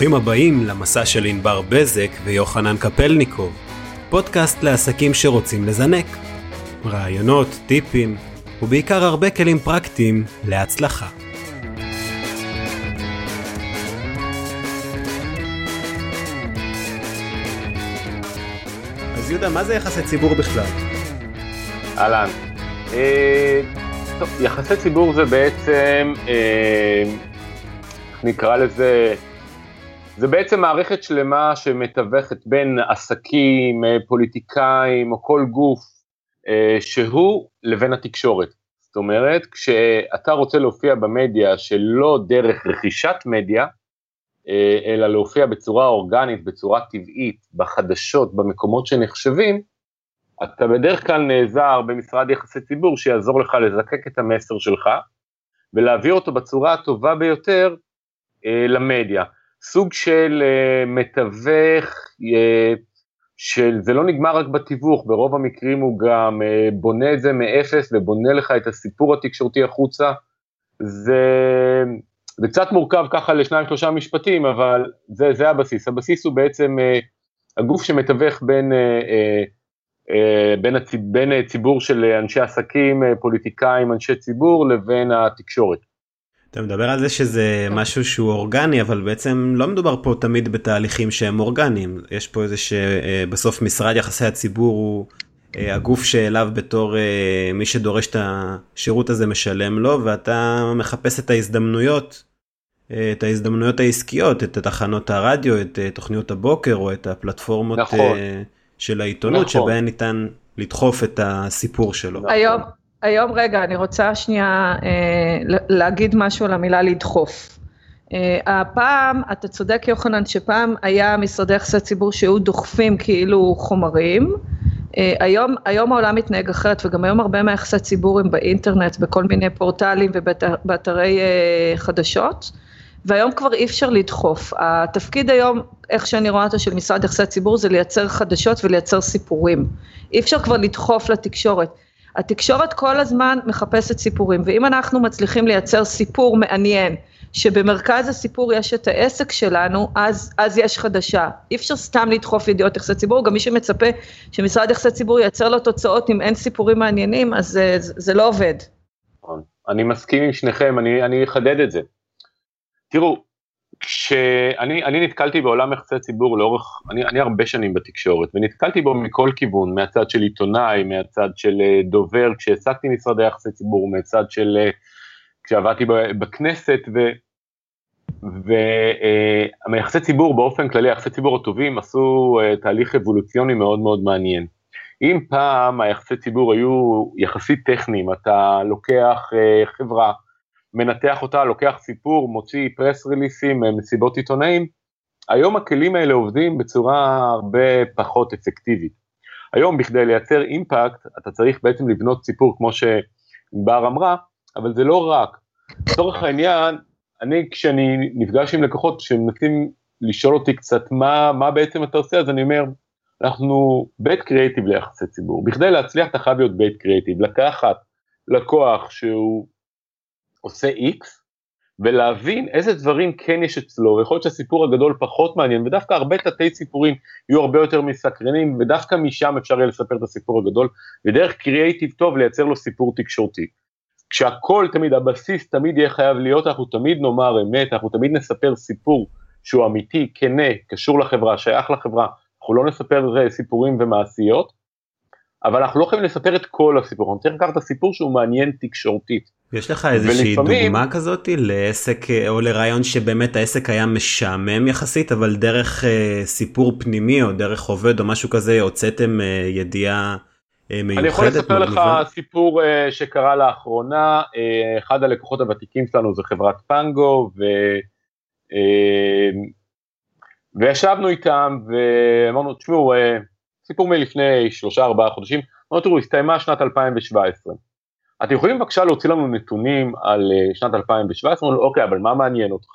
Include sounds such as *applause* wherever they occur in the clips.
ברוכים הבאים למסע של ענבר בזק ויוחנן קפלניקוב, פודקאסט לעסקים שרוצים לזנק. רעיונות, טיפים, ובעיקר הרבה כלים פרקטיים להצלחה. אז יהודה, מה זה יחסי ציבור בכלל? אהלן. אה, טוב, יחסי ציבור זה בעצם, אה, נקרא לזה, זה בעצם מערכת שלמה שמתווכת בין עסקים, אה, פוליטיקאים או כל גוף אה, שהוא לבין התקשורת. זאת אומרת, כשאתה רוצה להופיע במדיה שלא דרך רכישת מדיה, אה, אלא להופיע בצורה אורגנית, בצורה טבעית, בחדשות, במקומות שנחשבים, אתה בדרך כלל נעזר במשרד יחסי ציבור שיעזור לך לזקק את המסר שלך ולהעביר אותו בצורה הטובה ביותר אה, למדיה. סוג של אה, מתווך, אה, שזה לא נגמר רק בתיווך, ברוב המקרים הוא גם אה, בונה את זה מאפס ובונה לך את הסיפור התקשורתי החוצה. זה, זה קצת מורכב ככה לשניים שלושה משפטים, אבל זה, זה הבסיס. הבסיס הוא בעצם אה, הגוף שמתווך בין, אה, אה, בין, הציב, בין ציבור של אנשי עסקים, אה, פוליטיקאים, אנשי ציבור, לבין התקשורת. אתה מדבר על זה שזה משהו שהוא אורגני אבל בעצם לא מדובר פה תמיד בתהליכים שהם אורגניים יש פה איזה שבסוף משרד יחסי הציבור הוא אה, הגוף שאליו בתור אה, מי שדורש את השירות הזה משלם לו ואתה מחפש את ההזדמנויות אה, את ההזדמנויות העסקיות את תחנות הרדיו את תוכניות הבוקר או את הפלטפורמות נכון. של העיתונות נכון. שבהן ניתן לדחוף את הסיפור שלו. היום היום רגע, אני רוצה שנייה אה, להגיד משהו על המילה לדחוף. אה, הפעם, אתה צודק יוחנן, שפעם היה משרדי יחסי ציבור שהיו דוחפים כאילו חומרים. אה, היום, היום העולם מתנהג אחרת וגם היום הרבה מהיחסי ציבור הם באינטרנט, בכל מיני פורטלים ובאתרי אה, חדשות. והיום כבר אי אפשר לדחוף. התפקיד היום, איך שאני רואה אותו, של משרד יחסי ציבור, זה לייצר חדשות ולייצר סיפורים. אי אפשר כבר לדחוף לתקשורת. התקשורת כל הזמן מחפשת סיפורים, ואם אנחנו מצליחים לייצר סיפור מעניין, שבמרכז הסיפור יש את העסק שלנו, אז, אז יש חדשה. אי אפשר סתם לדחוף ידיעות יחסי ציבור, גם מי שמצפה שמשרד יחסי ציבור ייצר לו תוצאות אם אין סיפורים מעניינים, אז זה, זה, זה לא עובד. נכון. אני מסכים עם שניכם, אני, אני אחדד את זה. תראו, כשאני אני נתקלתי בעולם יחסי ציבור לאורך, אני, אני הרבה שנים בתקשורת, ונתקלתי בו מכל כיוון, מהצד של עיתונאי, מהצד של אה, דובר, כשהעסקתי משרדי יחסי ציבור, מהצד של, אה, כשעבדתי בכנסת, ו... והיחסי אה, ציבור באופן כללי, היחסי ציבור הטובים עשו תהליך אבולוציוני מאוד מאוד מעניין. אם פעם היחסי ציבור היו יחסית טכניים, אתה לוקח חברה, מנתח אותה, לוקח סיפור, מוציא פרס ריליסים, אה, מסיבות עיתונאים, היום הכלים האלה עובדים בצורה הרבה פחות אפקטיבית. היום בכדי לייצר אימפקט, אתה צריך בעצם לבנות סיפור כמו שבר אמרה, אבל זה לא רק. לצורך העניין, אני כשאני נפגש עם לקוחות שמנסים לשאול אותי קצת מה, מה בעצם אתה עושה, אז אני אומר, אנחנו בית קריאיטיב ליחסי ציבור. בכדי להצליח אתה חייב להיות בית קריאיטיב, לקחת לקוח שהוא עושה איקס, ולהבין איזה דברים כן יש אצלו, ויכול להיות שהסיפור הגדול פחות מעניין, ודווקא הרבה תתי סיפורים יהיו הרבה יותר מסקרנים, ודווקא משם אפשר יהיה לספר את הסיפור הגדול, ודרך קריאייטיב טוב לייצר לו סיפור תקשורתי. כשהכל תמיד, הבסיס תמיד יהיה חייב להיות, אנחנו תמיד נאמר אמת, אנחנו תמיד נספר סיפור שהוא אמיתי, כנה, קשור לחברה, שייך לחברה, אנחנו לא נספר סיפורים ומעשיות, אבל אנחנו לא יכולים לספר את כל הסיפור, אנחנו צריכים לקחת את הסיפור שהוא מעניין תקשורתית. יש לך איזושהי ולפעמים... דוגמה כזאת לעסק אה, או לרעיון שבאמת העסק היה משעמם יחסית אבל דרך uh, סיפור פנימי או דרך עובד או משהו כזה הוצאתם uh, ידיעה uh, מיוחדת? אני יכול לספר לך סיפור uh, שקרה לאחרונה, uh, אחד הלקוחות הוותיקים שלנו זה חברת פנגו ו... Uh, וישבנו איתם ואמרנו תשמעו uh, סיפור מלפני שלושה ארבעה חודשים, אמרנו תראו הסתיימה שנת 2017. אתם יכולים בבקשה להוציא לנו נתונים על uh, שנת 2017? אמרנו, אוקיי, אבל מה מעניין אותך?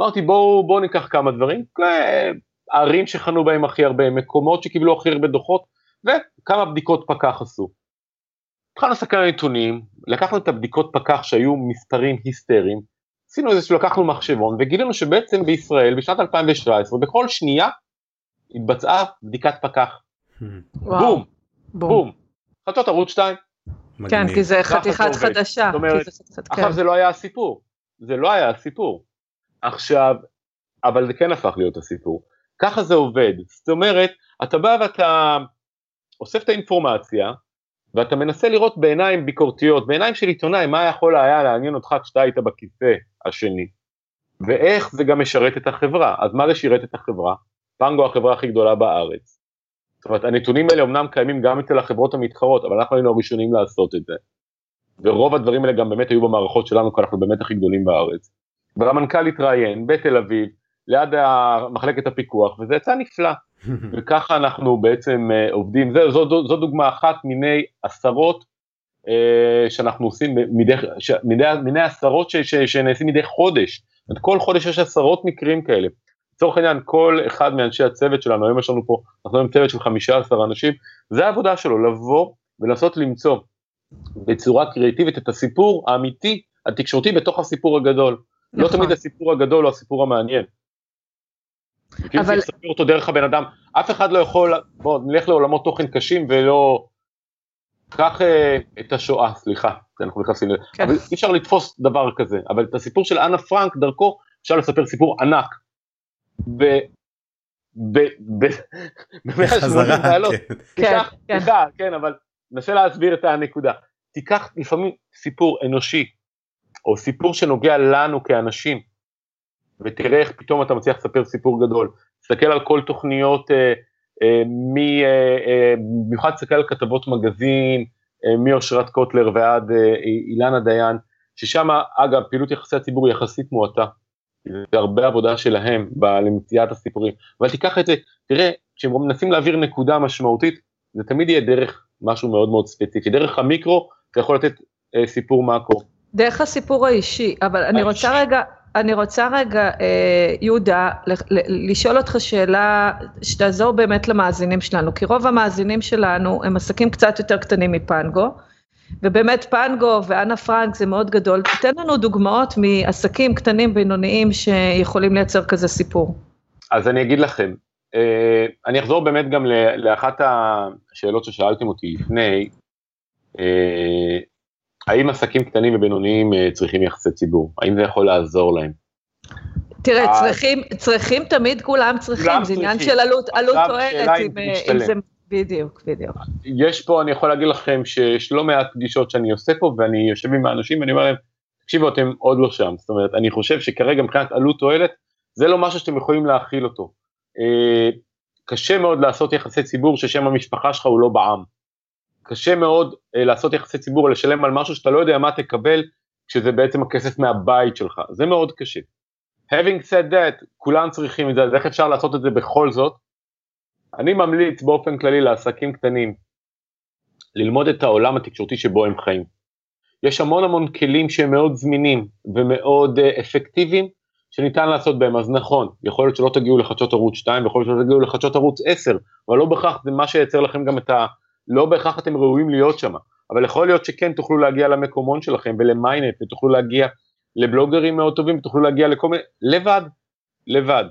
אמרתי, בואו בוא ניקח כמה דברים, ערים שחנו בהם הכי הרבה, מקומות שקיבלו הכי הרבה דוחות, וכמה בדיקות פקח עשו. התחלנו על נתונים, לקחנו את הבדיקות פקח שהיו מספרים היסטריים, עשינו איזה שלקחנו מחשבון וגילינו שבעצם בישראל בשנת 2017 בכל שנייה התבצעה בדיקת פקח. בום, בום. חדשות ערוץ 2. כן, כי זה חתיכת חדשה. זאת אומרת, עכשיו כן. זה לא היה הסיפור. זה לא היה הסיפור. עכשיו, אבל זה כן הפך להיות הסיפור. ככה זה עובד. זאת אומרת, אתה בא ואתה אוסף את האינפורמציה, ואתה מנסה לראות בעיניים ביקורתיות, בעיניים של עיתונאי, מה יכול היה לעניין אותך כשאתה היית בכיסא השני, ואיך זה גם משרת את החברה. אז מה זה שירת את החברה? פנגו החברה הכי גדולה בארץ. זאת אומרת, הנתונים האלה אמנם קיימים גם אצל החברות המתחרות, אבל אנחנו היינו הראשונים לעשות את זה. ורוב הדברים האלה גם באמת היו במערכות שלנו, כי אנחנו באמת הכי גדולים בארץ. והמנכ"ל התראיין בתל אביב, ליד מחלקת הפיקוח, וזה יצא נפלא. *laughs* וככה אנחנו בעצם uh, עובדים, זו, זו, זו דוגמה אחת מיני עשרות uh, שאנחנו עושים, מדי, ש, מדי, מיני עשרות ש, ש, שנעשים מדי חודש, כל חודש יש עשרות מקרים כאלה. לצורך העניין כל אחד מאנשי הצוות שלנו, היום יש לנו פה, אנחנו עם צוות של 15 אנשים, זה העבודה שלו, לבוא ולנסות למצוא בצורה קריאטיבית את הסיפור האמיתי, התקשורתי בתוך הסיפור הגדול. לא נכון. לא תמיד הסיפור הגדול הוא הסיפור המעניין. כאילו אבל... לספר אותו דרך הבן אדם, אף אחד לא יכול, בוא נלך לעולמות תוכן קשים ולא, קח אה, את השואה, סליחה, אנחנו נכנסים, לזה, כן. אבל אי אפשר לתפוס דבר כזה, אבל את הסיפור של אנה פרנק דרכו אפשר לספר סיפור ענק. ב... ב... ב... בחזרה, כן, כן. כן, אבל ננסה להסביר את הנקודה. תיקח לפעמים סיפור אנושי, או סיפור שנוגע לנו כאנשים, ותראה איך פתאום אתה מצליח לספר סיפור גדול. תסתכל על כל תוכניות, אה, אה, מי, אה, אה, במיוחד תסתכל על כתבות מגזין, אה, מאושרת קוטלר ועד אה, אילנה דיין, ששם, אגב, פעילות יחסי הציבור היא יחסית מועטה. זה הרבה עבודה שלהם למציאת הסיפורים. אבל תיקח את זה, תראה, כשהם מנסים להעביר נקודה משמעותית, זה תמיד יהיה דרך משהו מאוד מאוד ספציפי. דרך המיקרו, אתה יכול לתת אה, סיפור מאקרו. דרך הסיפור האישי, אבל אני רוצה רגע, אני רוצה רגע, אה, יהודה, לשאול אותך שאלה שתעזור באמת למאזינים שלנו, כי רוב המאזינים שלנו הם עסקים קצת יותר קטנים מפנגו, ובאמת פנגו ואנה פרנק זה מאוד גדול, תן לנו דוגמאות מעסקים קטנים בינוניים שיכולים לייצר כזה סיפור. אז אני אגיד לכם, אה, אני אחזור באמת גם לאחת השאלות ששאלתם אותי לפני, אה, האם עסקים קטנים ובינוניים אה, צריכים יחסי ציבור? האם זה יכול לעזור להם? תראה, צריכים, צריכים תמיד כולם צריכים, זה עניין של עלות, עלות תועלת, אם, אם זה, בדיוק, בדיוק. יש פה, אני יכול להגיד לכם שיש לא מעט פגישות שאני עושה פה, ואני יושב עם האנשים ואני אומר להם, תקשיבו, אתם עוד לא שם, זאת אומרת, אני חושב שכרגע מבחינת עלות תועלת, זה לא משהו שאתם יכולים להכיל אותו. אה, קשה מאוד לעשות יחסי ציבור ששם המשפחה שלך הוא לא בעם. קשה מאוד אה, לעשות יחסי ציבור, לשלם על משהו שאתה לא יודע מה תקבל, כשזה בעצם הכסף מהבית שלך, זה מאוד קשה. Having said that, כולם צריכים את זה, אז איך אפשר לעשות את זה בכל זאת? אני ממליץ באופן כללי לעסקים קטנים, ללמוד את העולם התקשורתי שבו הם חיים. יש המון המון כלים שהם מאוד זמינים ומאוד uh, אפקטיביים, שניתן לעשות בהם, אז נכון, יכול להיות שלא תגיעו לחדשות ערוץ 2, ויכול להיות שלא תגיעו לחדשות ערוץ 10, אבל לא בהכרח זה מה שייצר לכם גם את ה... לא בהכרח אתם ראויים להיות שם, אבל יכול להיות שכן תוכלו להגיע למקומון שלכם ולמיינט ותוכלו להגיע לבלוגרים מאוד טובים ותוכלו להגיע לכל מיני, לבד, לבד.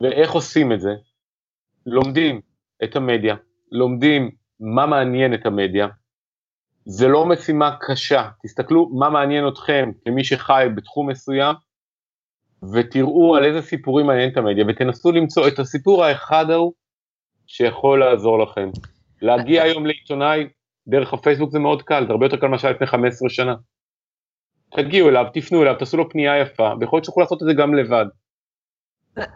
ואיך עושים את זה? לומדים את המדיה, לומדים מה מעניין את המדיה, זה לא משימה קשה, תסתכלו מה מעניין אתכם כמי שחי בתחום מסוים, ותראו על איזה סיפורים מעניין את המדיה, ותנסו למצוא את הסיפור האחד ההוא שיכול לעזור לכם. להגיע היום לעיתונאי דרך הפייסבוק זה מאוד קל, זה הרבה יותר קל מאשר לפני 15 שנה. תגיעו אליו, תפנו אליו, תעשו לו פנייה יפה, ויכול להיות שתוכלו לעשות את זה גם לבד.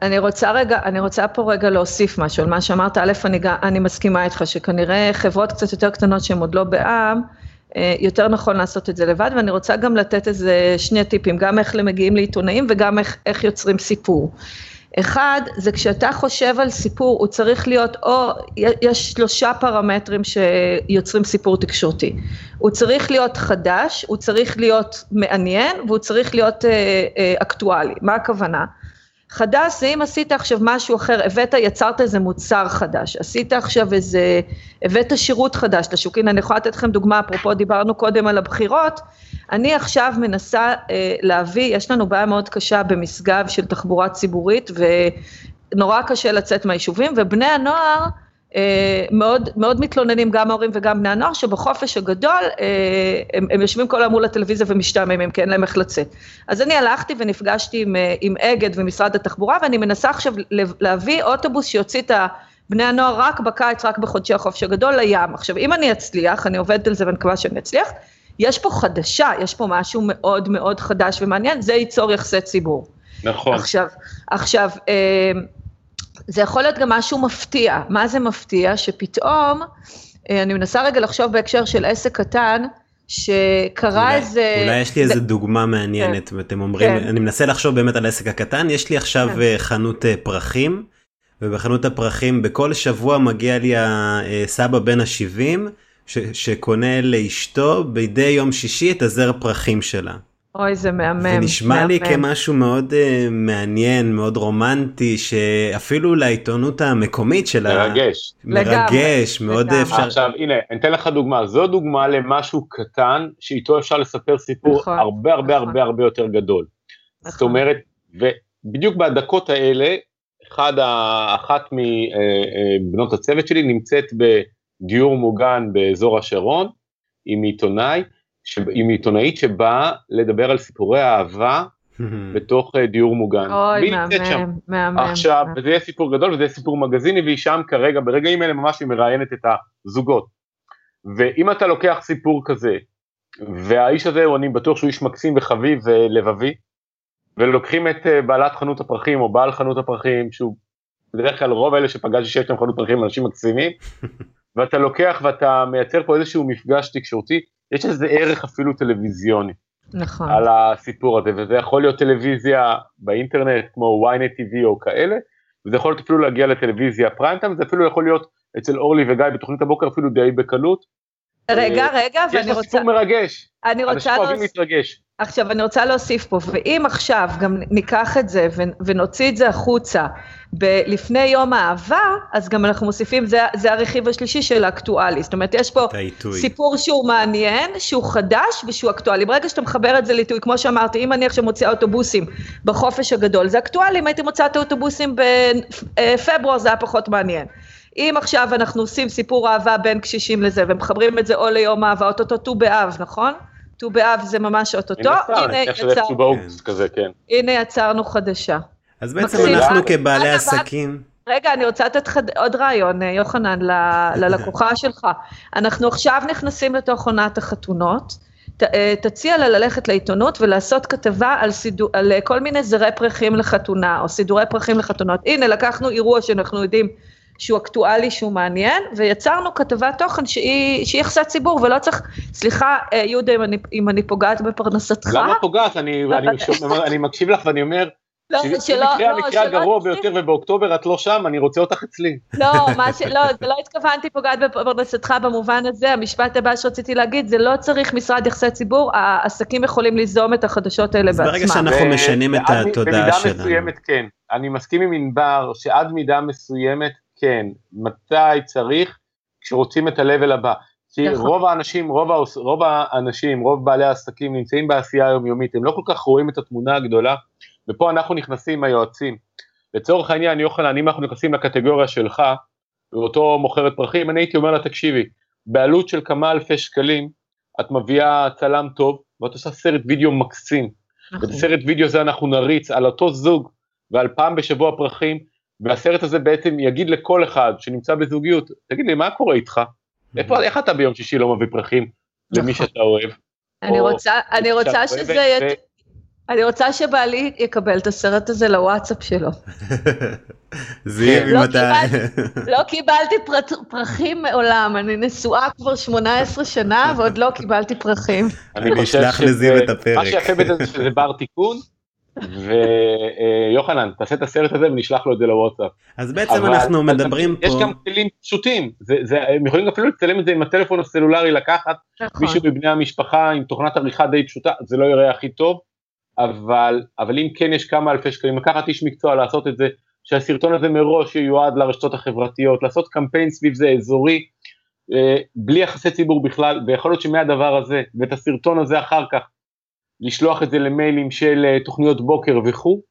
אני רוצה רגע, אני רוצה פה רגע להוסיף משהו על מה שאמרת, א', אני, אני מסכימה איתך שכנראה חברות קצת יותר קטנות שהן עוד לא בעם, אה, יותר נכון לעשות את זה לבד, ואני רוצה גם לתת איזה שני טיפים, גם איך מגיעים לעיתונאים וגם איך, איך יוצרים סיפור. אחד, זה כשאתה חושב על סיפור, הוא צריך להיות, או, יש שלושה פרמטרים שיוצרים סיפור תקשורתי. הוא צריך להיות חדש, הוא צריך להיות מעניין, והוא צריך להיות אה, אה, אקטואלי. מה הכוונה? חדש זה אם עשית עכשיו משהו אחר, הבאת, יצרת איזה מוצר חדש, עשית עכשיו איזה, הבאת שירות חדש לשוק, הנה אני יכולה לתת לכם דוגמה, אפרופו דיברנו קודם על הבחירות, אני עכשיו מנסה אה, להביא, יש לנו בעיה מאוד קשה במשגב של תחבורה ציבורית ונורא קשה לצאת מהיישובים ובני הנוער מאוד, מאוד מתלוננים גם ההורים וגם בני הנוער שבחופש הגדול אה, הם, הם יושבים כל היום מול הטלוויזיה ומשתעממים כי אין להם איך לצאת. אז אני הלכתי ונפגשתי עם, אה, עם אגד ומשרד התחבורה ואני מנסה עכשיו להביא אוטובוס שיוציא את בני הנוער רק בקיץ, רק בחודשי החופש הגדול לים. עכשיו אם אני אצליח, אני עובדת על זה ואני מקווה שאני אצליח, יש פה חדשה, יש פה משהו מאוד מאוד חדש ומעניין, זה ייצור יחסי ציבור. נכון. עכשיו, עכשיו, זה יכול להיות גם משהו מפתיע. מה זה מפתיע? שפתאום, אה, אני מנסה רגע לחשוב בהקשר של עסק קטן, שקרה אולי, איזה... אולי יש לי איזה דוגמה מעניינת, כן. ואתם אומרים, כן. אני מנסה לחשוב באמת על העסק הקטן, יש לי עכשיו כן. אה, חנות אה, פרחים, ובחנות הפרחים בכל שבוע מגיע לי הסבא בן ה-70, שקונה לאשתו בידי יום שישי את הזר פרחים שלה. אוי, זה מהמם. זה נשמע מהמם. לי כמשהו מאוד uh, מעניין, מאוד רומנטי, שאפילו לעיתונות המקומית שלה... מרגש. מרגש, מאוד לגמרי. אפשר... עכשיו, הנה, אני אתן לך דוגמה. זו דוגמה למשהו קטן, שאיתו אפשר לספר סיפור נכון, הרבה הרבה נכון. הרבה הרבה יותר גדול. נכון. זאת אומרת, ובדיוק בדקות האלה, אחד ה... אחת מבנות אה, אה, הצוות שלי נמצאת בדיור מוגן באזור השרון, עם עיתונאי, עם עיתונאית שבאה לדבר על סיפורי אהבה *laughs* בתוך אה, דיור מוגן. אוי, מהמם, מהמם. עכשיו, וזה יהיה סיפור גדול וזה יהיה סיפור מגזיני, והיא שם כרגע, ברגעים אלה ממש היא מראיינת את הזוגות. ואם אתה לוקח סיפור כזה, והאיש הזה, אני בטוח שהוא איש מקסים וחביב ולבבי, ולוקחים את אה, בעלת חנות הפרחים, או בעל חנות הפרחים, שהוא בדרך כלל רוב אלה שפגשתי שיש להם חנות פרחים, אנשים מקסימים, *laughs* ואתה לוקח ואתה מייצר פה איזשהו מפגש תקשורתי, יש איזה ערך אפילו טלוויזיוני. נכון. על הסיפור הזה, וזה יכול להיות טלוויזיה באינטרנט כמו ynet TV או כאלה, וזה יכול להיות אפילו להגיע לטלוויזיה פריים זה אפילו יכול להיות אצל אורלי וגיא בתוכנית הבוקר אפילו די בקלות. רגע, רגע, ואני רוצה... יש סיפור מרגש. אני רוצה... אנשים אוהבים להתרגש. עכשיו, אני רוצה להוסיף פה, ואם עכשיו גם ניקח את זה ונוציא את זה החוצה ב- לפני יום האהבה, אז גם אנחנו מוסיפים, זה, זה הרכיב השלישי של האקטואלי. זאת אומרת, יש פה סיפור שהוא מעניין, שהוא חדש ושהוא אקטואלי. ברגע שאתה מחבר את זה לעיתוי, כמו שאמרתי, אם אני עכשיו מוציאה אוטובוסים בחופש הגדול, זה אקטואלי, אם הייתי מוציאה את האוטובוסים בפברואר, זה היה פחות מעניין. אם עכשיו אנחנו עושים סיפור אהבה בין קשישים לזה, ומחברים את זה או ליום אהבה, אותו ט"ו באב, נכון? ט"ו באב זה ממש אוטוטו, הנה יצרנו, כן. הנה יצרנו חדשה. אז בעצם אנחנו כבעלי עסקים. רגע, אני רוצה לתת לך עוד רעיון, אה, יוחנן, *laughs* ללקוחה שלך. אנחנו עכשיו נכנסים לתוך עונת החתונות. ת, אה, תציע לה ללכת לעיתונות ולעשות כתבה על, סידור, על אה, כל מיני זרי פרחים לחתונה, או סידורי פרחים לחתונות. הנה, לקחנו אירוע שאנחנו יודעים שהוא אקטואלי, שהוא מעניין, ויצרנו כתבת תוכן שהיא, שהיא יחסי ציבור, ולא צריך, סליחה, יהודה, אם אני, אם אני פוגעת בפרנסתך. למה פוגעת? אני, אני, אני מקשיב לך ואני אומר, לא, שלא, לא, המקרה הגרוע ביותר ובאוקטובר את לא שם, אני רוצה אותך אצלי. לא, מה ש... לא, זה לא התכוונתי פוגעת בפרנסתך במובן הזה, המשפט הבא שרציתי להגיד, זה לא צריך משרד יחסי ציבור, העסקים יכולים ליזום את החדשות האלה בעצמם. אז ברגע שאנחנו משנים את התודעה שלנו. במידה מסוימת כן, אני מסכים עם ענבר שעד מידה מסוימת כן, מתי צריך, כשרוצים את ה-level הבא. כי נכון. רוב האנשים, רוב, האוס, רוב האנשים, רוב בעלי העסקים נמצאים בעשייה היומיומית, הם לא כל כך רואים את התמונה הגדולה, ופה אנחנו נכנסים היועצים. לצורך העניין, יוחנן, אם אנחנו נכנסים לקטגוריה שלך, ואותו מוכרת פרחים, אני הייתי אומר לה, תקשיבי, בעלות של כמה אלפי שקלים, את מביאה צלם טוב, ואת עושה סרט וידאו מקסים. נכון. ואת הסרט וידאו הזה אנחנו נריץ על אותו זוג, ועל פעם בשבוע פרחים, והסרט הזה בעצם יגיד לכל אחד שנמצא בזוגיות, תגיד לי, מה קורה איתך? איפה, איך אתה ביום שישי לא מביא פרחים למי נכון. שאתה אוהב? אני רוצה, אני רוצה שזה יהיה... אני רוצה שבעלי יקבל את הסרט הזה לוואטסאפ שלו. *laughs* זיו, אם לא אתה... *laughs* לא קיבלתי פרחים מעולם, אני נשואה כבר 18 שנה ועוד לא קיבלתי פרחים. אני אשלח לזיו את הפרק. מה שיפה בזה זה שזה בר תיקון, ויוחנן, תעשה את הסרט הזה ונשלח לו את זה לוואטסאפ. אז בעצם אנחנו מדברים פה... יש גם כלים פשוטים, הם יכולים אפילו לצלם את זה עם הטלפון הסלולרי לקחת, נכון. מישהו מבני המשפחה עם תוכנת עריכה די פשוטה, זה לא יראה הכי טוב, אבל, אבל אם כן יש כמה אלפי שקלים, לקחת איש מקצוע לעשות את זה, שהסרטון הזה מראש ייועד לרשתות החברתיות, לעשות קמפיין סביב זה אזורי, אה, בלי יחסי ציבור בכלל, ויכול להיות שמהדבר הזה, ואת הסרטון הזה אחר כך, לשלוח את זה למיילים של אה, תוכניות בוקר וכו',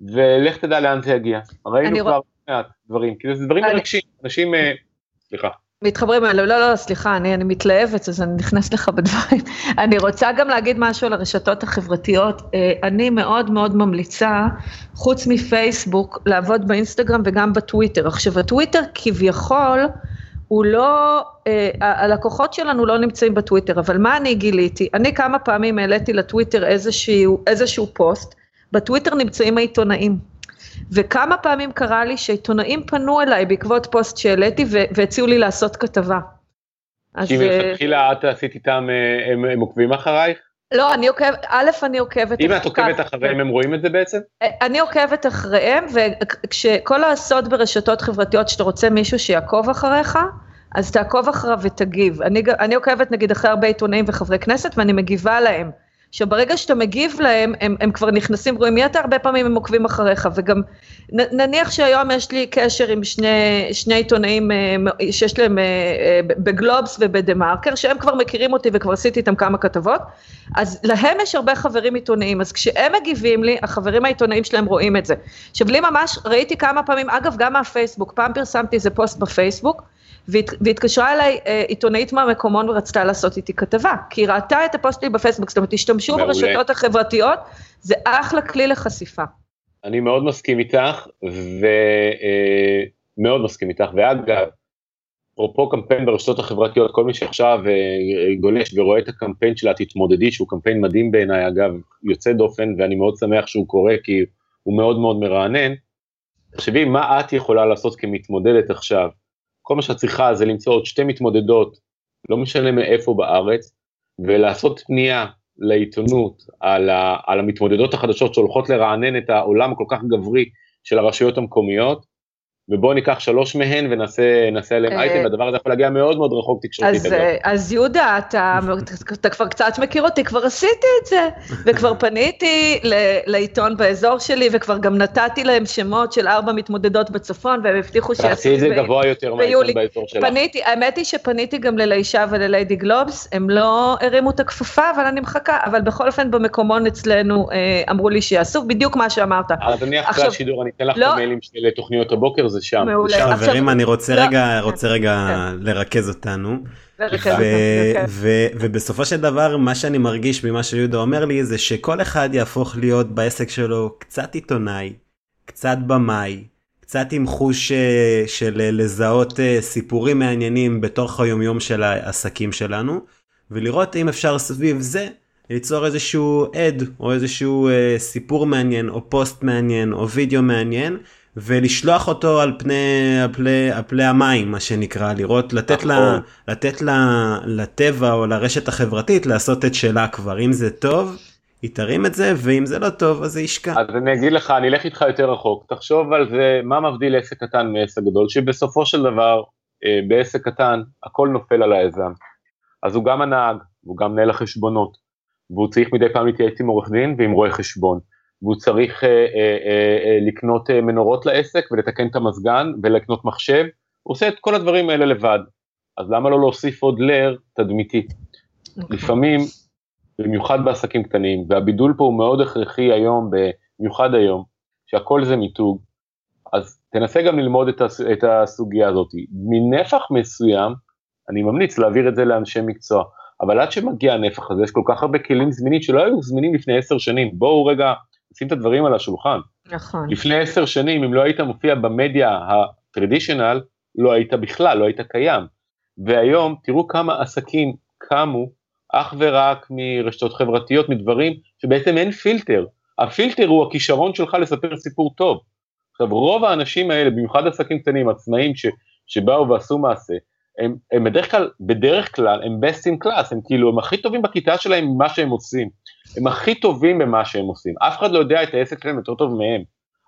ולך תדע לאן זה יגיע. ראינו כבר מעט דברים, כי זה דברים מרגשים, אנשים, אה, סליחה. מתחברים אליו, לא, לא, סליחה, אני, אני מתלהבת, אז אני נכנסת לך בדברים. *laughs* אני רוצה גם להגיד משהו על הרשתות החברתיות. אה, אני מאוד מאוד ממליצה, חוץ מפייסבוק, לעבוד באינסטגרם וגם בטוויטר. עכשיו, הטוויטר כביכול, הוא לא, אה, הלקוחות שלנו לא נמצאים בטוויטר, אבל מה אני גיליתי? אני כמה פעמים העליתי לטוויטר איזשהו, איזשהו פוסט, בטוויטר נמצאים העיתונאים. וכמה פעמים קרה לי שעיתונאים פנו אליי בעקבות פוסט שהעליתי והציעו לי לעשות כתבה. כי מלכתחילה את עשית איתם, אה, הם, הם עוקבים אחרייך? לא, אני עוקבת, א', אני עוקבת... אם את עוקבת אחריהם, הם רואים את זה בעצם? אה, אני עוקבת אחריהם, וכשכל הסוד ברשתות חברתיות, שאתה רוצה מישהו שיעקוב אחריך, אז תעקוב אחריו ותגיב. אני, אני עוקבת נגיד אחרי הרבה עיתונאים וחברי כנסת, ואני מגיבה להם. שברגע שאתה מגיב להם, הם, הם כבר נכנסים, רואים מי אתה, הרבה פעמים הם עוקבים אחריך, וגם נ, נניח שהיום יש לי קשר עם שני, שני עיתונאים אה, שיש להם אה, אה, בגלובס ובדה מרקר, שהם כבר מכירים אותי וכבר עשיתי איתם כמה כתבות, אז להם יש הרבה חברים עיתונאים, אז כשהם מגיבים לי, החברים העיתונאים שלהם רואים את זה. עכשיו לי ממש, ראיתי כמה פעמים, אגב גם מהפייסבוק, פעם פרסמתי איזה פוסט בפייסבוק, והת, והתקשרה אליי אה, עיתונאית מהמקומון ורצתה לעשות איתי כתבה, כי היא ראתה את הפוסט שלי בפייסבוק, זאת אומרת, השתמשו ברשתות החברתיות, זה אחלה כלי לחשיפה. אני מאוד מסכים איתך, ומאוד אה, מסכים איתך, ואגב, אפרופו קמפיין ברשתות החברתיות, כל מי שעכשיו אה, גולש ורואה את הקמפיין שלה, תתמודדי, שהוא קמפיין מדהים בעיניי, אגב, יוצא דופן, ואני מאוד שמח שהוא קורה, כי הוא מאוד מאוד מרענן. תחשבי, מה את יכולה לעשות כמתמודדת עכשיו? כל מה שאת צריכה זה למצוא עוד שתי מתמודדות, לא משנה מאיפה בארץ, ולעשות פנייה לעיתונות על, ה, על המתמודדות החדשות שהולכות לרענן את העולם הכל כך גברי של הרשויות המקומיות, ובואו ניקח שלוש מהן ונעשה עליהן אייטם, אה, והדבר הזה יכול להגיע מאוד מאוד רחוק תקשורתית. אז, אה, יהודה, אתה, כבר קצת מכיר אותי, כבר עשיתי את זה, וכבר פניתי לעיתון באזור שלי, וכבר גם נתתי להם שמות של ארבע מתמודדות בצפון, והם הבטיחו שיעשו... תעשי את זה גבוה יותר מהעיתון באזור שלך. פניתי, האמת היא שפניתי גם ללישה ולליידי גלובס, הם לא הרימו את הכפפה, אבל אני מחכה, אבל בכל אופן במקומון אצלנו אה, אמרו לי שיעשו בדיוק מה שאמרת. אז אני אחרי השידור, אני אתן לך את לא- המיילים של תוכניות הבוקר, זה שם. מעולה. חברים, אני רוצה לא. רגע, רוצה רגע כן. לרכז אותנו. ובסופו של דבר מה שאני מרגיש ממה שיהודה אומר לי זה שכל אחד יהפוך להיות בעסק שלו קצת עיתונאי, קצת במאי, קצת עם חוש אה, של אה, לזהות אה, סיפורים מעניינים בתוך היומיום של העסקים שלנו, ולראות אם אפשר סביב זה ליצור איזשהו עד או איזשהו סיפור מעניין או פוסט מעניין או וידאו מעניין. ולשלוח אותו על פני, על פני, על פני המים מה שנקרא לראות לתת, לה, נכון. לתת לה, לטבע או לרשת החברתית לעשות את שלה כבר אם זה טוב היא תרים את זה ואם זה לא טוב אז זה ישקע. אז אני אגיד לך אני אלך איתך יותר רחוק תחשוב על זה מה מבדיל עסק קטן מעסק גדול שבסופו של דבר אה, בעסק קטן הכל נופל על היזם אז הוא גם הנהג הוא גם מנהל החשבונות והוא צריך מדי פעם להתייעץ עם עורך דין ועם רואה חשבון. והוא צריך אה, אה, אה, לקנות מנורות לעסק ולתקן את המזגן ולקנות מחשב, הוא עושה את כל הדברים האלה לבד. אז למה לא להוסיף עוד לר תדמיתי? Okay. אוקיי. לפעמים, במיוחד בעסקים קטנים, והבידול פה הוא מאוד הכרחי היום, במיוחד היום, שהכל זה מיתוג, אז תנסה גם ללמוד את, הס, את הסוגיה הזאת. מנפח מסוים, אני ממליץ להעביר את זה לאנשי מקצוע, אבל עד שמגיע הנפח הזה, יש כל כך הרבה כלים זמינים שלא היו זמינים לפני עשר שנים. בואו רגע לשים את הדברים על השולחן. נכון. לפני עשר שנים, אם לא היית מופיע במדיה הטרדישיונל, לא היית בכלל, לא היית קיים. והיום, תראו כמה עסקים קמו אך ורק מרשתות חברתיות, מדברים שבעצם אין פילטר. הפילטר הוא הכישרון שלך לספר סיפור טוב. עכשיו, רוב האנשים האלה, במיוחד עסקים קטנים, עצמאים ש, שבאו ועשו מעשה, הם, הם בדרך כלל, בדרך כלל, הם best in class, הם כאילו, הם הכי טובים בכיתה שלהם ממה שהם עושים. הם הכי טובים במה שהם עושים, אף אחד לא יודע את העסק שלהם יותר טוב מהם.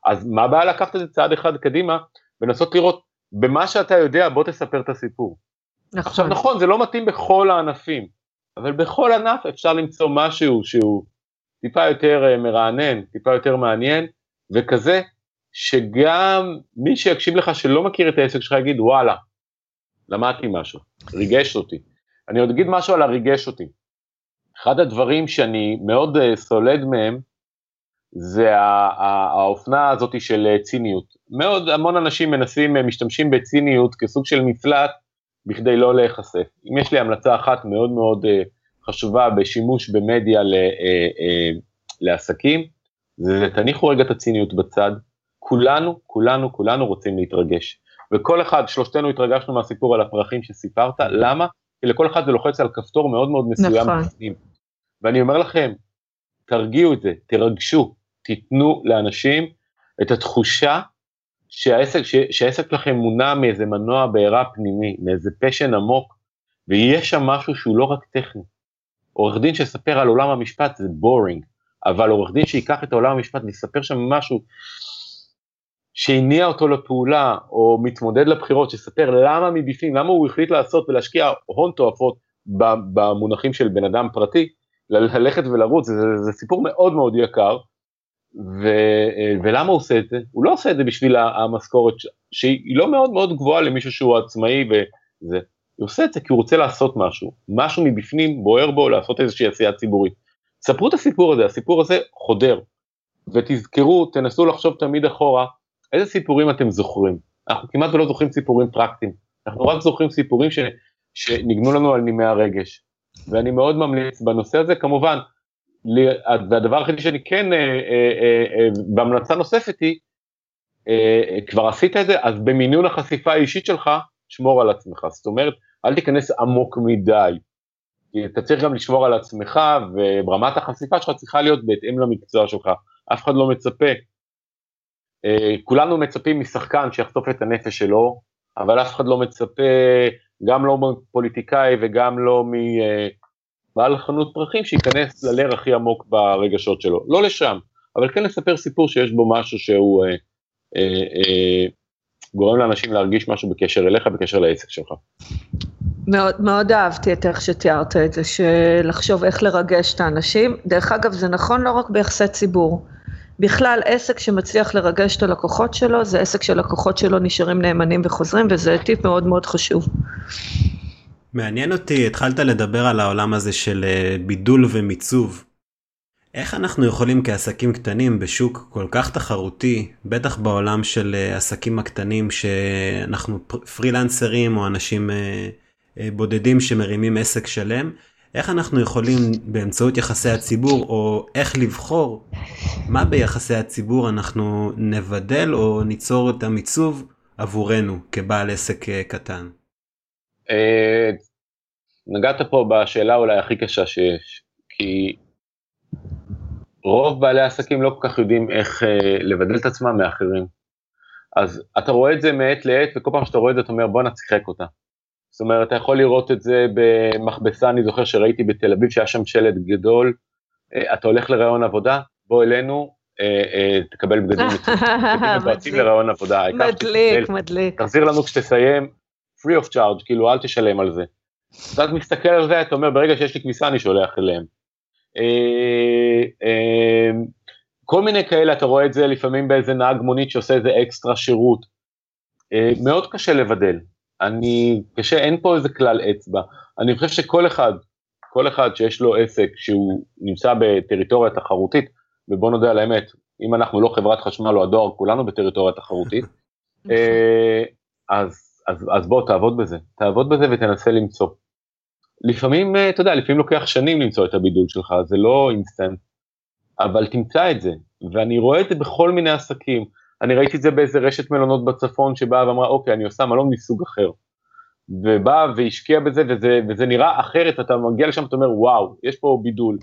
אז מה הבעיה לקחת את זה צעד אחד קדימה ולנסות לראות במה שאתה יודע בוא תספר את הסיפור. נכון. עכשיו נכון זה לא מתאים בכל הענפים, אבל בכל ענף אפשר למצוא משהו שהוא טיפה יותר אה, מרענן, טיפה יותר מעניין, וכזה שגם מי שיקשיב לך שלא מכיר את העסק שלך יגיד וואלה, למדתי משהו, ריגש אותי. אני עוד אגיד משהו על הריגש אותי. אחד הדברים שאני מאוד uh, סולד מהם, זה האופנה הזאת של אה, ציניות. מאוד, המון אנשים מנסים, משתמשים בציניות כסוג של מפלט בכדי לא להיחשף. אם יש לי המלצה אחת מאוד מאוד חשובה בשימוש במדיה לעסקים, זה תניחו רגע את הציניות בצד. כולנו, כולנו, כולנו רוצים להתרגש. וכל אחד, שלושתנו התרגשנו מהסיפור על הפרחים שסיפרת, למה? כי לכל אחד זה לוחץ על כפתור מאוד מאוד מסוים. נכון. ואני אומר לכם, תרגיעו את זה, תרגשו, תיתנו לאנשים את התחושה שהעסק, שהעסק שלכם מונע מאיזה מנוע בעירה פנימי, מאיזה פשן עמוק, ויש שם משהו שהוא לא רק טכני. עורך דין שיספר על עולם המשפט זה בורינג, אבל עורך דין שיקח את עולם המשפט ויספר שם משהו שהניע אותו לפעולה, או מתמודד לבחירות, שיספר למה מבפנים, למה הוא החליט לעשות ולהשקיע הון תועפות במונחים של בן אדם פרטי, ללכת ולרוץ, זה, זה, זה סיפור מאוד מאוד יקר, ו, ולמה הוא עושה את זה? הוא לא עושה את זה בשביל המשכורת שהיא לא מאוד מאוד גבוהה למישהו שהוא עצמאי וזה, הוא עושה את זה כי הוא רוצה לעשות משהו, משהו מבפנים בוער בו לעשות איזושהי עשייה ציבורית. ספרו את הסיפור הזה, הסיפור הזה חודר, ותזכרו, תנסו לחשוב תמיד אחורה, איזה סיפורים אתם זוכרים? אנחנו כמעט ולא זוכרים סיפורים פרקטיים, אנחנו רק זוכרים סיפורים ש, שניגנו לנו על נימי הרגש. ואני מאוד ממליץ בנושא הזה, כמובן, והדבר היחידי שאני כן, אה, אה, אה, בהמלצה נוספת היא, כבר עשית את זה, אז במינון החשיפה האישית שלך, שמור על עצמך. זאת אומרת, אל תיכנס עמוק מדי. אתה צריך גם לשמור על עצמך, ורמת החשיפה שלך צריכה להיות בהתאם למקצוע שלך. אף אחד לא מצפה אה, כולנו מצפים משחקן שיחשוף את הנפש שלו, אבל אף אחד לא מצפה, גם לא מפוליטיקאי וגם לא מבעל חנות פרחים, שייכנס ללר הכי עמוק ברגשות שלו. לא לשם, אבל כן לספר סיפור שיש בו משהו שהוא אה, אה, אה, גורם לאנשים להרגיש משהו בקשר אליך, בקשר לעסק שלך. מאוד, מאוד אהבתי את איך שתיארת את זה, שלחשוב איך לרגש את האנשים. דרך אגב, זה נכון לא רק ביחסי ציבור. בכלל עסק שמצליח לרגש את הלקוחות שלו, זה עסק שלקוחות שלו נשארים נאמנים וחוזרים, וזה טיפ מאוד מאוד חשוב. מעניין אותי, התחלת לדבר על העולם הזה של אה, בידול ומיצוב. איך אנחנו יכולים כעסקים קטנים בשוק כל כך תחרותי, בטח בעולם של אה, עסקים הקטנים שאנחנו פרילנסרים או אנשים אה, בודדים שמרימים עסק שלם, איך אנחנו יכולים באמצעות יחסי הציבור, או איך לבחור מה ביחסי הציבור אנחנו נבדל או ניצור את המיצוב עבורנו כבעל עסק אה, קטן? אה, נגעת פה בשאלה אולי הכי קשה שיש, כי רוב בעלי העסקים לא כל כך יודעים איך אה, לבדל את עצמם מאחרים. אז אתה רואה את זה מעת לעת, וכל פעם שאתה רואה את זה אתה אומר בוא נצחק אותה. זאת אומרת, אתה יכול לראות את זה במכבסה, אני זוכר שראיתי בתל אביב שהיה שם שלט גדול, אה, אתה הולך לרעיון עבודה, בוא אלינו, אה, אה, תקבל בגדים מצוותים *laughs* לרעיון עבודה. מדליק, מדליק. תחזיר לנו כשתסיים, free of charge, כאילו אל תשלם על זה. ואז מסתכל על זה, אתה אומר, ברגע שיש לי כניסה אני שולח אליהם. כל מיני כאלה, אתה רואה את זה לפעמים באיזה נהג מונית שעושה איזה אקסטרה שירות. מאוד קשה לבדל, אני, קשה, אין פה איזה כלל אצבע. אני חושב שכל אחד, כל אחד שיש לו עסק שהוא נמצא בטריטוריה תחרותית, ובוא נודה על האמת, אם אנחנו לא חברת חשמל או הדואר, כולנו בטריטוריה תחרותית, *laughs* אה, אז, אז, אז בוא תעבוד בזה, תעבוד בזה ותנסה למצוא. לפעמים, אה, אתה יודע, לפעמים לוקח שנים למצוא את הבידול שלך, זה לא אינסטנט, אבל תמצא את זה, ואני רואה את זה בכל מיני עסקים. אני ראיתי את זה באיזה רשת מלונות בצפון שבאה ואמרה אוקיי אני עושה מלון מסוג אחר. ובאה והשקיעה בזה וזה, וזה נראה אחרת אתה מגיע לשם אתה אומר וואו יש פה בידול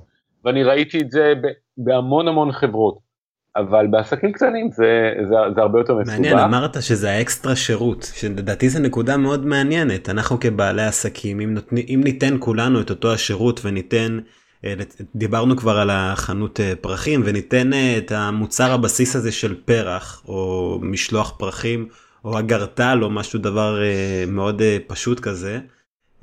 ואני ראיתי את זה בהמון המון חברות. אבל בעסקים קטנים זה, זה, זה הרבה יותר מסובך. מעניין, אמרת שזה האקסטרה שירות, שלדעתי זו נקודה מאוד מעניינת. אנחנו כבעלי עסקים, אם, נות, אם ניתן כולנו את אותו השירות וניתן דיברנו כבר על החנות אה, פרחים וניתן אה, את המוצר הבסיס הזה של פרח או משלוח פרחים או אגרטל או משהו דבר מאוד פשוט כזה.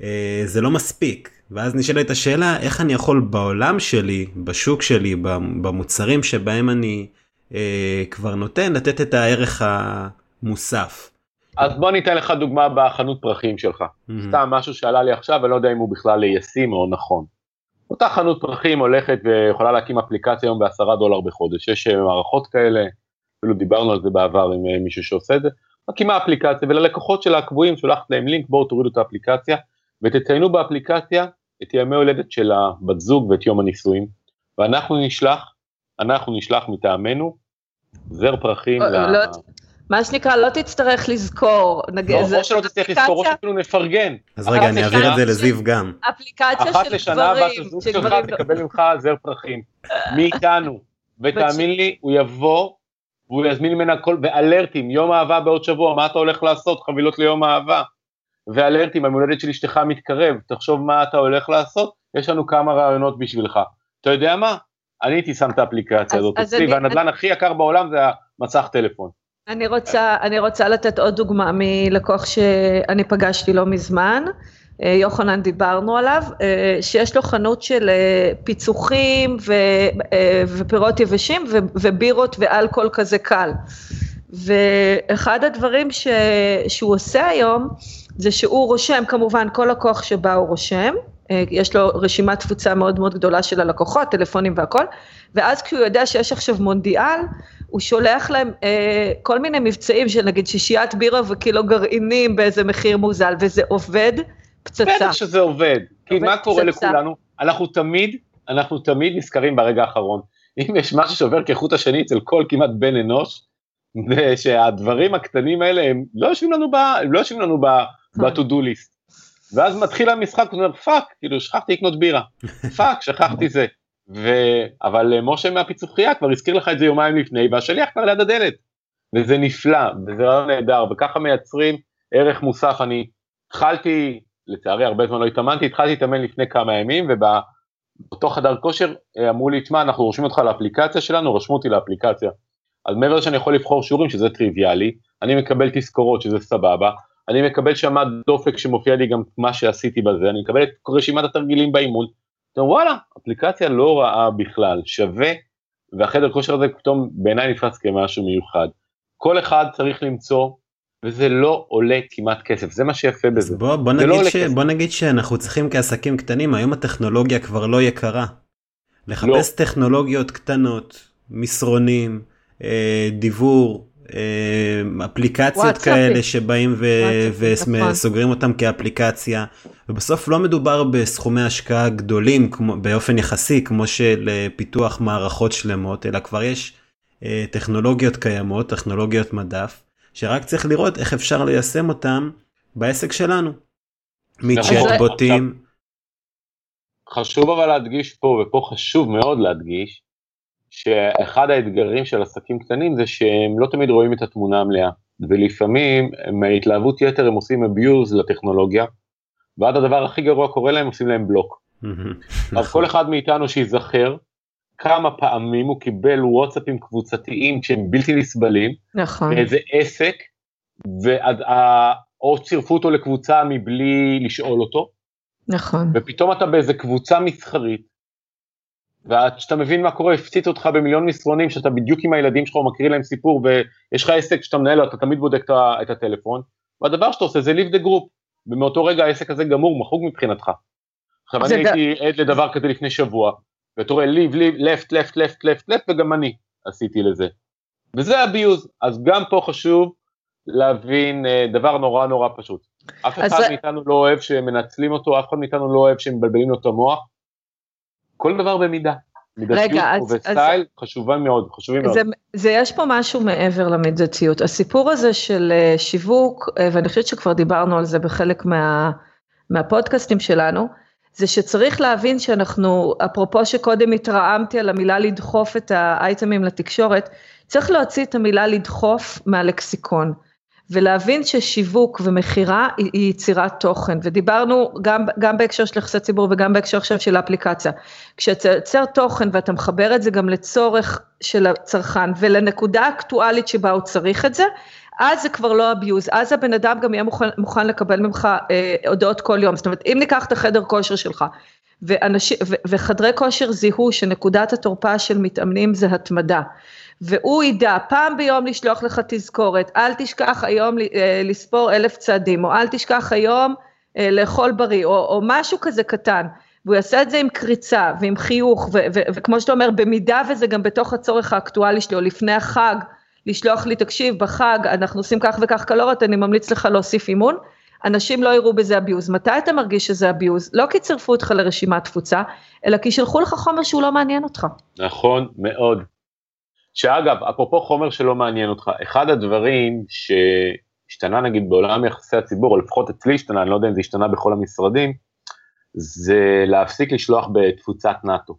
אה, זה לא מספיק. ואז נשאלת השאלה איך אני יכול בעולם שלי, בשוק שלי, במוצרים שבהם אני אה, כבר נותן, לתת את הערך המוסף. אז בוא ניתן לך דוגמה בחנות פרחים שלך. Mm-hmm. סתם משהו שעלה לי עכשיו, אני לא יודע אם הוא בכלל ישים או נכון. אותה חנות פרחים הולכת ויכולה להקים אפליקציה היום בעשרה דולר בחודש, יש אה, מערכות כאלה, אפילו דיברנו על זה בעבר עם אה, מישהו שעושה את זה, מקימה אפליקציה וללקוחות שלה הקבועים שולחת להם לינק, בואו תורידו את האפליקציה ותציינו באפליקציה את ימי הולדת של הבת זוג ואת יום הנישואים, ואנחנו נשלח, אנחנו נשלח מטעמנו זר פרחים. לא, ל... מה שנקרא, לא תצטרך לזכור. נגיד, לא, או שלא תצטרך לזכור, או שאפילו נפרגן. אז רגע, אני אעביר את זה לזיו גם. אפליקציה של גברים. אחת לשנה בת הזוג שלך תקבל ממך זר פרחים. מאיתנו. ותאמין לי, הוא יבוא, והוא יזמין ממנה כל, ואלרטים, יום אהבה בעוד שבוע, מה אתה הולך לעשות? חבילות ליום אהבה. ואלרטים, המולדת של אשתך מתקרב, תחשוב מה אתה הולך לעשות, יש לנו כמה רעיונות בשבילך. אתה יודע מה? אני הייתי שם את האפליקציה הזאת אצלי, והנדל"ן הכי יקר בעולם זה המסך טלפון. אני רוצה, אני רוצה לתת עוד דוגמה מלקוח שאני פגשתי לא מזמן, אה, יוחנן דיברנו עליו, אה, שיש לו חנות של אה, פיצוחים ו, ופירות יבשים ובירות ואלכוהול כזה קל. ואחד הדברים ש, שהוא עושה היום, זה שהוא רושם, כמובן כל לקוח שבא הוא רושם, יש לו רשימת תפוצה מאוד מאוד גדולה של הלקוחות, טלפונים והכל, ואז כשהוא יודע שיש עכשיו מונדיאל, הוא שולח להם אה, כל מיני מבצעים של נגיד שישיית בירה וקילו גרעינים באיזה מחיר מוזל, וזה עובד פצצה. בטח שזה עובד, כי מה קורה פצצה. לכולנו? אנחנו תמיד, אנחנו תמיד נזכרים ברגע האחרון. אם יש משהו שעובר כחוט השני אצל כל כמעט בן אנוש, זה שהדברים הקטנים האלה הם לא יושבים לנו ב... הם לא יושבים לנו ב-to-do list. ואז מתחיל המשחק, הוא אומר fuck, כאילו שכחתי לקנות בירה, *laughs* fuck, שכחתי זה. ו... אבל אה, משה מהפיצוחייה כבר הזכיר לך את זה יומיים לפני, והשליח כבר ליד הדלת. וזה נפלא, וזה רעיון נהדר, וככה מייצרים ערך מוסף. אני התחלתי, לצערי הרבה זמן לא התאמנתי, התחלתי להתאמן לפני כמה ימים, ובאותו חדר כושר אה, אמרו לי, תשמע, אנחנו רושמים אותך לאפליקציה שלנו, רשמו אותי לאפליקציה. אז מעבר לזה שאני יכול לבחור שיעורים, שזה טריוויאלי, אני מקבל תזכורות, שזה סבבה, אני מקבל שם דופק שמופיע לי גם מה שעשיתי בזה, אני מקבל את רשימת התרגילים באימון, אתה אומר וואלה, אפליקציה לא רעה בכלל, שווה, והחדר כושר הזה פתאום בעיניי נפרץ כמשהו מיוחד. כל אחד צריך למצוא, וזה לא עולה כמעט כסף, זה מה שיפה בזה. בוא, בוא, נגיד לא ש... בוא נגיד שאנחנו צריכים כעסקים קטנים, היום הטכנולוגיה כבר לא יקרה. לחפש לא. טכנולוגיות קטנות, מסרונים, אה, דיבור, אפליקציות כאלה שבאים וסוגרים נכון. אותם כאפליקציה ובסוף לא מדובר בסכומי השקעה גדולים כמו באופן יחסי כמו של פיתוח מערכות שלמות אלא כבר יש אה, טכנולוגיות קיימות טכנולוגיות מדף שרק צריך לראות איך אפשר ליישם אותם בעסק שלנו. מצ'טבוטים. חשוב אבל להדגיש פה ופה חשוב מאוד להדגיש שאחד האתגרים של עסקים קטנים זה שהם לא תמיד רואים את התמונה המלאה, ולפעמים מהתלהבות יתר הם עושים abuse לטכנולוגיה, ועד הדבר הכי גרוע קורה להם עושים להם בלוק. אז כל אחד מאיתנו שיזכר כמה פעמים הוא קיבל וואטסאפים קבוצתיים שהם בלתי נסבלים, נכון, מאיזה עסק, ועד, או צירפו אותו לקבוצה מבלי לשאול אותו, נכון, ופתאום אתה באיזה קבוצה מסחרית, ועד שאתה מבין מה קורה, הפציץ אותך במיליון מסרונים, שאתה בדיוק עם הילדים שלך, או מקריא להם סיפור, ויש לך עסק שאתה מנהל, אתה תמיד בודק את הטלפון, והדבר שאתה עושה זה leave the group, ומאותו רגע העסק הזה גמור, מחוג מבחינתך. עכשיו אני הייתי עד לדבר כזה לפני שבוע, ואתה רואה leave, leave, left, left, left, left, left, וגם אני עשיתי לזה. וזה abuse, אז גם פה חשוב להבין אה, דבר נורא נורא פשוט. אף אחד מאיתנו לא אוהב שמנצלים אותו, אף אחד מאיתנו לא אוהב שמבלבלים לו את המוח, כל דבר במידה. רגע, אז... וסטייל אז, חשובה מאוד, חשובים מאוד. זה, זה יש פה משהו מעבר למידתיות. הסיפור הזה של אה, שיווק, אה, ואני חושבת שכבר דיברנו על זה בחלק מה, מהפודקאסטים שלנו, זה שצריך להבין שאנחנו, אפרופו שקודם התרעמתי על המילה לדחוף את האייטמים לתקשורת, צריך להוציא את המילה לדחוף מהלקסיקון. ולהבין ששיווק ומכירה היא, יצירת תוכן, ודיברנו גם, גם בהקשר של יחסי ציבור וגם בהקשר עכשיו של האפליקציה. כשאתה יוצר תוכן ואתה מחבר את זה גם לצורך של הצרכן ולנקודה אקטואלית שבה הוא צריך את זה, אז זה כבר לא abuse, אז הבן אדם גם יהיה מוכן, מוכן לקבל ממך אה, הודעות כל יום, זאת אומרת אם ניקח את החדר כושר שלך, ואנש, ו, וחדרי כושר זיהו שנקודת התורפה של מתאמנים זה התמדה, והוא ידע פעם ביום לשלוח לך תזכורת, אל תשכח היום אה, לספור אלף צעדים, או אל תשכח היום אה, לאכול בריא, או, או משהו כזה קטן. והוא יעשה את זה עם קריצה ועם חיוך, וכמו שאתה אומר, במידה וזה גם בתוך הצורך האקטואלי שלו, לפני החג, לשלוח לי, תקשיב, בחג אנחנו עושים כך וכך קלוריות, אני ממליץ לך להוסיף אימון, אנשים לא יראו בזה אביוז. מתי אתה מרגיש שזה אביוז? לא כי צירפו אותך לרשימת תפוצה, אלא כי שלחו לך חומר שהוא לא מעניין אותך. נכון מאוד. שאגב, אפרופו חומר שלא מעניין אותך, אחד הדברים שהשתנה נגיד בעולם יחסי הציבור, או לפחות אצלי השתנה, אני לא יודע אם זה השתנה בכל המשרדים, זה להפסיק לשלוח בתפוצת נאט"ו.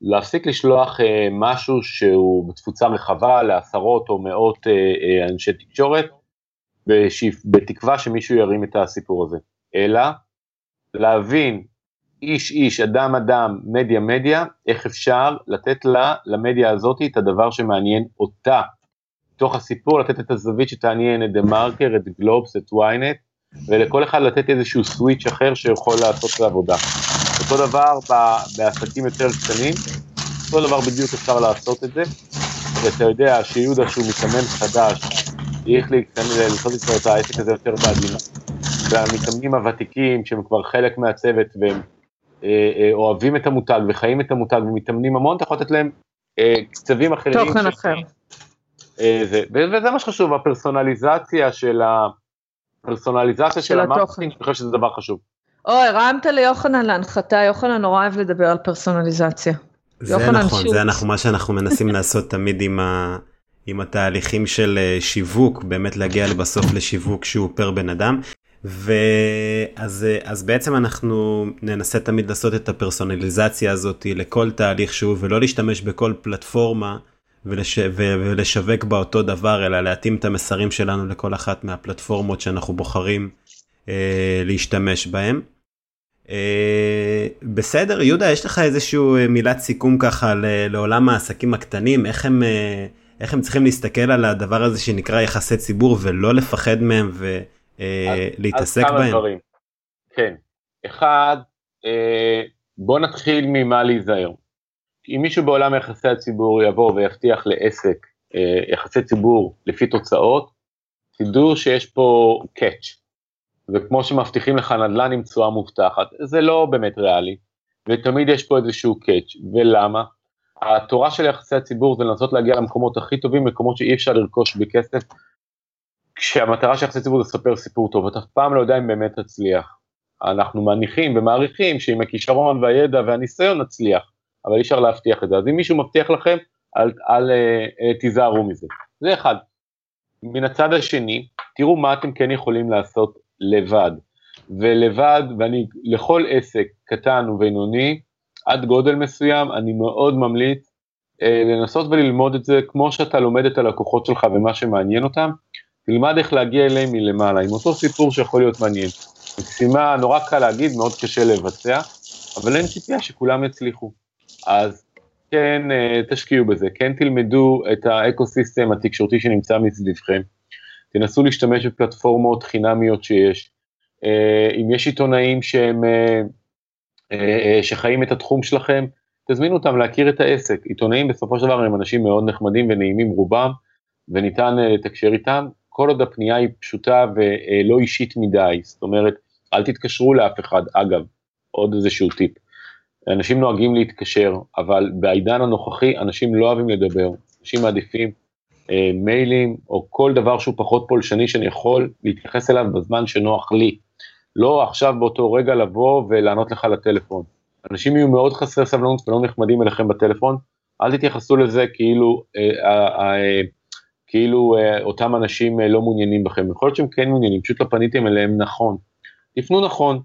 להפסיק לשלוח אה, משהו שהוא בתפוצה רחבה לעשרות או מאות אה, אה, אנשי תקשורת, בשיפ, בתקווה שמישהו ירים את הסיפור הזה, אלא להבין איש איש, אדם אדם, מדיה מדיה, איך אפשר לתת לה, למדיה הזאת את הדבר שמעניין אותה. בתוך הסיפור לתת את הזווית שתעניין את דה מרקר, את גלובס, את ynet, ולכל אחד לתת איזשהו סוויץ' אחר שיכול לעשות את העבודה. אותו דבר בעסקים יותר קטנים, אותו דבר בדיוק אפשר לעשות את זה, ואתה יודע שיהודה שהוא מתאמן חדש, צריך לעשות איתו את העסק הזה יותר בעדינות, והמתאמנים הוותיקים שהם כבר חלק מהצוות והם אוהבים את המותג וחיים את המותג ומתאמנים המון, אתה יכול לתת להם אה, קצבים אחרים. תוכן אחר. זה, וזה מה שחשוב, הפרסונליזציה של ה... פרסונליזציה של, של ה marketing, אני חושב שזה דבר חשוב. או, הרמת ליוחנן להנחתה, יוחנן נורא אוהב לדבר על פרסונליזציה. זה נכון. זה אנחנו, מה שאנחנו מנסים לעשות תמיד עם, ה, עם התהליכים של אה, שיווק, באמת להגיע לבסוף לשיווק שהוא פר בן אדם. ואז אה, אז בעצם אנחנו ננסה תמיד לעשות את הפרסונליזציה הזאת לכל תהליך שהוא ולא להשתמש בכל פלטפורמה ולש, ולשווק בה אותו דבר אלא להתאים את המסרים שלנו לכל אחת מהפלטפורמות שאנחנו בוחרים אה, להשתמש בהם. אה, בסדר יהודה יש לך איזשהו אה, מילת סיכום ככה לעולם העסקים הקטנים איך הם אה, איך הם צריכים להסתכל על הדבר הזה שנקרא יחסי ציבור ולא לפחד מהם ולהתעסק אה, בהם. דברים. כן אחד אה, בוא נתחיל ממה להיזהר. אם מישהו בעולם יחסי הציבור יבוא ויבטיח לעסק אה, יחסי ציבור לפי תוצאות, תדעו שיש פה catch. וכמו שמבטיחים לך נדל"ן עם תשואה מובטחת, זה לא באמת ריאלי, ותמיד יש פה איזשהו catch, ולמה? התורה של יחסי הציבור זה לנסות להגיע למקומות הכי טובים, מקומות שאי אפשר לרכוש בכסף, כשהמטרה של יחסי ציבור זה לספר סיפור טוב, אתה אף פעם לא יודע אם באמת תצליח. אנחנו מניחים ומעריכים שעם הכישרון והידע והניסיון נצליח, אבל אי אפשר להבטיח את זה. אז אם מישהו מבטיח לכם, אל, אל, אל אה, אה, תיזהרו מזה. זה אחד. מן הצד השני, תראו מה אתם כן יכולים לעשות לבד. ולבד, ואני לכל עסק קטן ובינוני, עד גודל מסוים, אני מאוד ממליץ אה, לנסות וללמוד את זה כמו שאתה לומד את הלקוחות שלך ומה שמעניין אותם, תלמד איך להגיע אליהם מלמעלה, עם אותו סיפור שיכול להיות מעניין. משימה נורא קל להגיד, מאוד קשה לבצע, אבל אין ציפייה שכולם יצליחו. אז כן אה, תשקיעו בזה, כן תלמדו את האקו-סיסטם התקשורתי שנמצא מסביבכם, תנסו להשתמש בפלטפורמות חינמיות שיש, אה, אם יש עיתונאים שהם, אה, שחיים את התחום שלכם, תזמינו אותם להכיר את העסק, עיתונאים בסופו של דבר הם אנשים מאוד נחמדים ונעימים רובם, וניתן לתקשר איתם, כל עוד הפנייה היא פשוטה ולא אישית מדי, זאת אומרת, אל תתקשרו לאף אחד, אגב, עוד איזשהו טיפ. אנשים נוהגים להתקשר, אבל בעידן הנוכחי אנשים לא אוהבים לדבר, אנשים מעדיפים אה, מיילים או כל דבר שהוא פחות פולשני שאני יכול להתייחס אליו בזמן שנוח לי. לא עכשיו באותו רגע לבוא ולענות לך לטלפון. אנשים יהיו מאוד חסרי סבלנות ולא נחמדים אליכם בטלפון, אל תתייחסו לזה כאילו, אה, אה, אה, כאילו אה, אותם אנשים אה, לא מעוניינים בכם, יכול להיות שהם כן מעוניינים, פשוט לא פניתם אליהם נכון. תפנו נכון,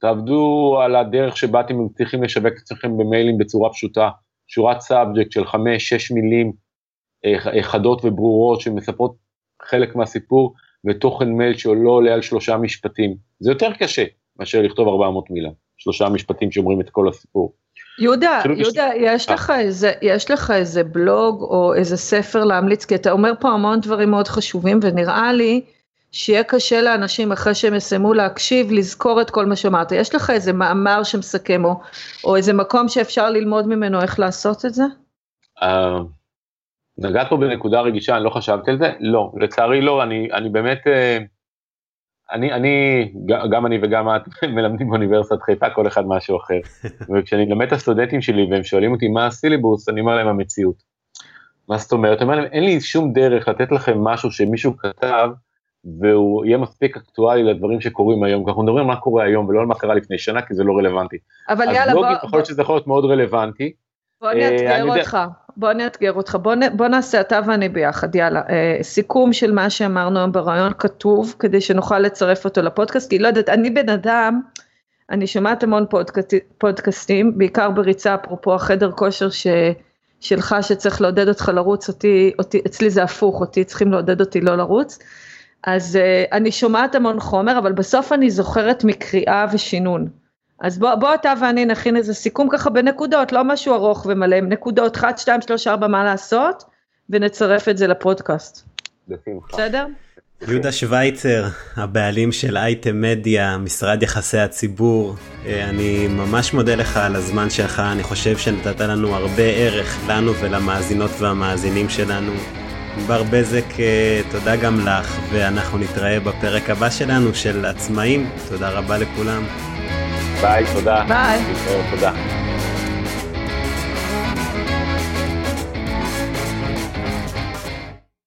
תעבדו על הדרך שבה אתם צריכים לשווק את עצמכם במיילים בצורה פשוטה, שורת subject של חמש, שש מילים אה, חדות וברורות שמספרות חלק מהסיפור, ותוכן מייל שלא עולה על שלושה משפטים. זה יותר קשה מאשר לכתוב 400 מילה, שלושה משפטים שאומרים את כל הסיפור. יהודה, יהודה, יש לך איזה, יש לך איזה בלוג או איזה ספר להמליץ, כי אתה אומר פה המון דברים מאוד חשובים, ונראה לי שיהיה קשה לאנשים אחרי שהם יסיימו להקשיב, לזכור את כל מה שאמרת. יש לך איזה מאמר שמסכם, או, או איזה מקום שאפשר ללמוד ממנו איך לעשות את זה? Uh, נגעת פה בנקודה רגישה, אני לא חשבתי על זה? לא, לצערי לא, אני, אני באמת... Uh... אני, אני, גם אני וגם את *laughs* מלמדים באוניברסיטת חיפה, כל אחד משהו אחר. *laughs* וכשאני מלמד את הסטודנטים שלי והם שואלים אותי מה הסילבוס, אני אומר להם המציאות. מה זאת אומרת? אני אומר להם, אין לי שום דרך לתת לכם משהו שמישהו כתב, והוא יהיה מספיק אקטואלי לדברים שקורים היום, כי אנחנו מדברים על מה קורה היום ולא על מה קרה לפני שנה, כי זה לא רלוונטי. אבל יאללה, בוא... אז בלוגים, יכול להיות שזה יכול להיות מאוד רלוונטי. בוא נאתגר אה, אותך, בוא נאתגר אותך, בוא, נ, בוא נעשה אתה ואני ביחד, יאללה. אה, סיכום של מה שאמרנו היום ברעיון כתוב, כדי שנוכל לצרף אותו לפודקאסט, כי לא יודעת, אני בן אדם, אני שומעת המון פודקאסט, פודקאסטים, בעיקר בריצה, אפרופו החדר כושר ש, שלך, שצריך לעודד אותך לרוץ, אותי, אותי, אצלי זה הפוך, אותי צריכים לעודד אותי לא לרוץ. אז אה, אני שומעת המון חומר, אבל בסוף אני זוכרת מקריאה ושינון. אז בוא, בוא אתה ואני נכין איזה סיכום ככה בנקודות, לא משהו ארוך ומלא, נקודות 1, 2, 3, 4 מה לעשות, ונצרף את זה לפודקאסט. בסדר? יהודה שווייצר, הבעלים של אייטם מדיה, משרד יחסי הציבור, אה, אני ממש מודה לך על הזמן שלך, אני חושב שנתת לנו הרבה ערך, לנו ולמאזינות והמאזינים שלנו. בר בזק, אה, תודה גם לך, ואנחנו נתראה בפרק הבא שלנו של עצמאים. תודה רבה לכולם. ביי, תודה. ביי. תודה.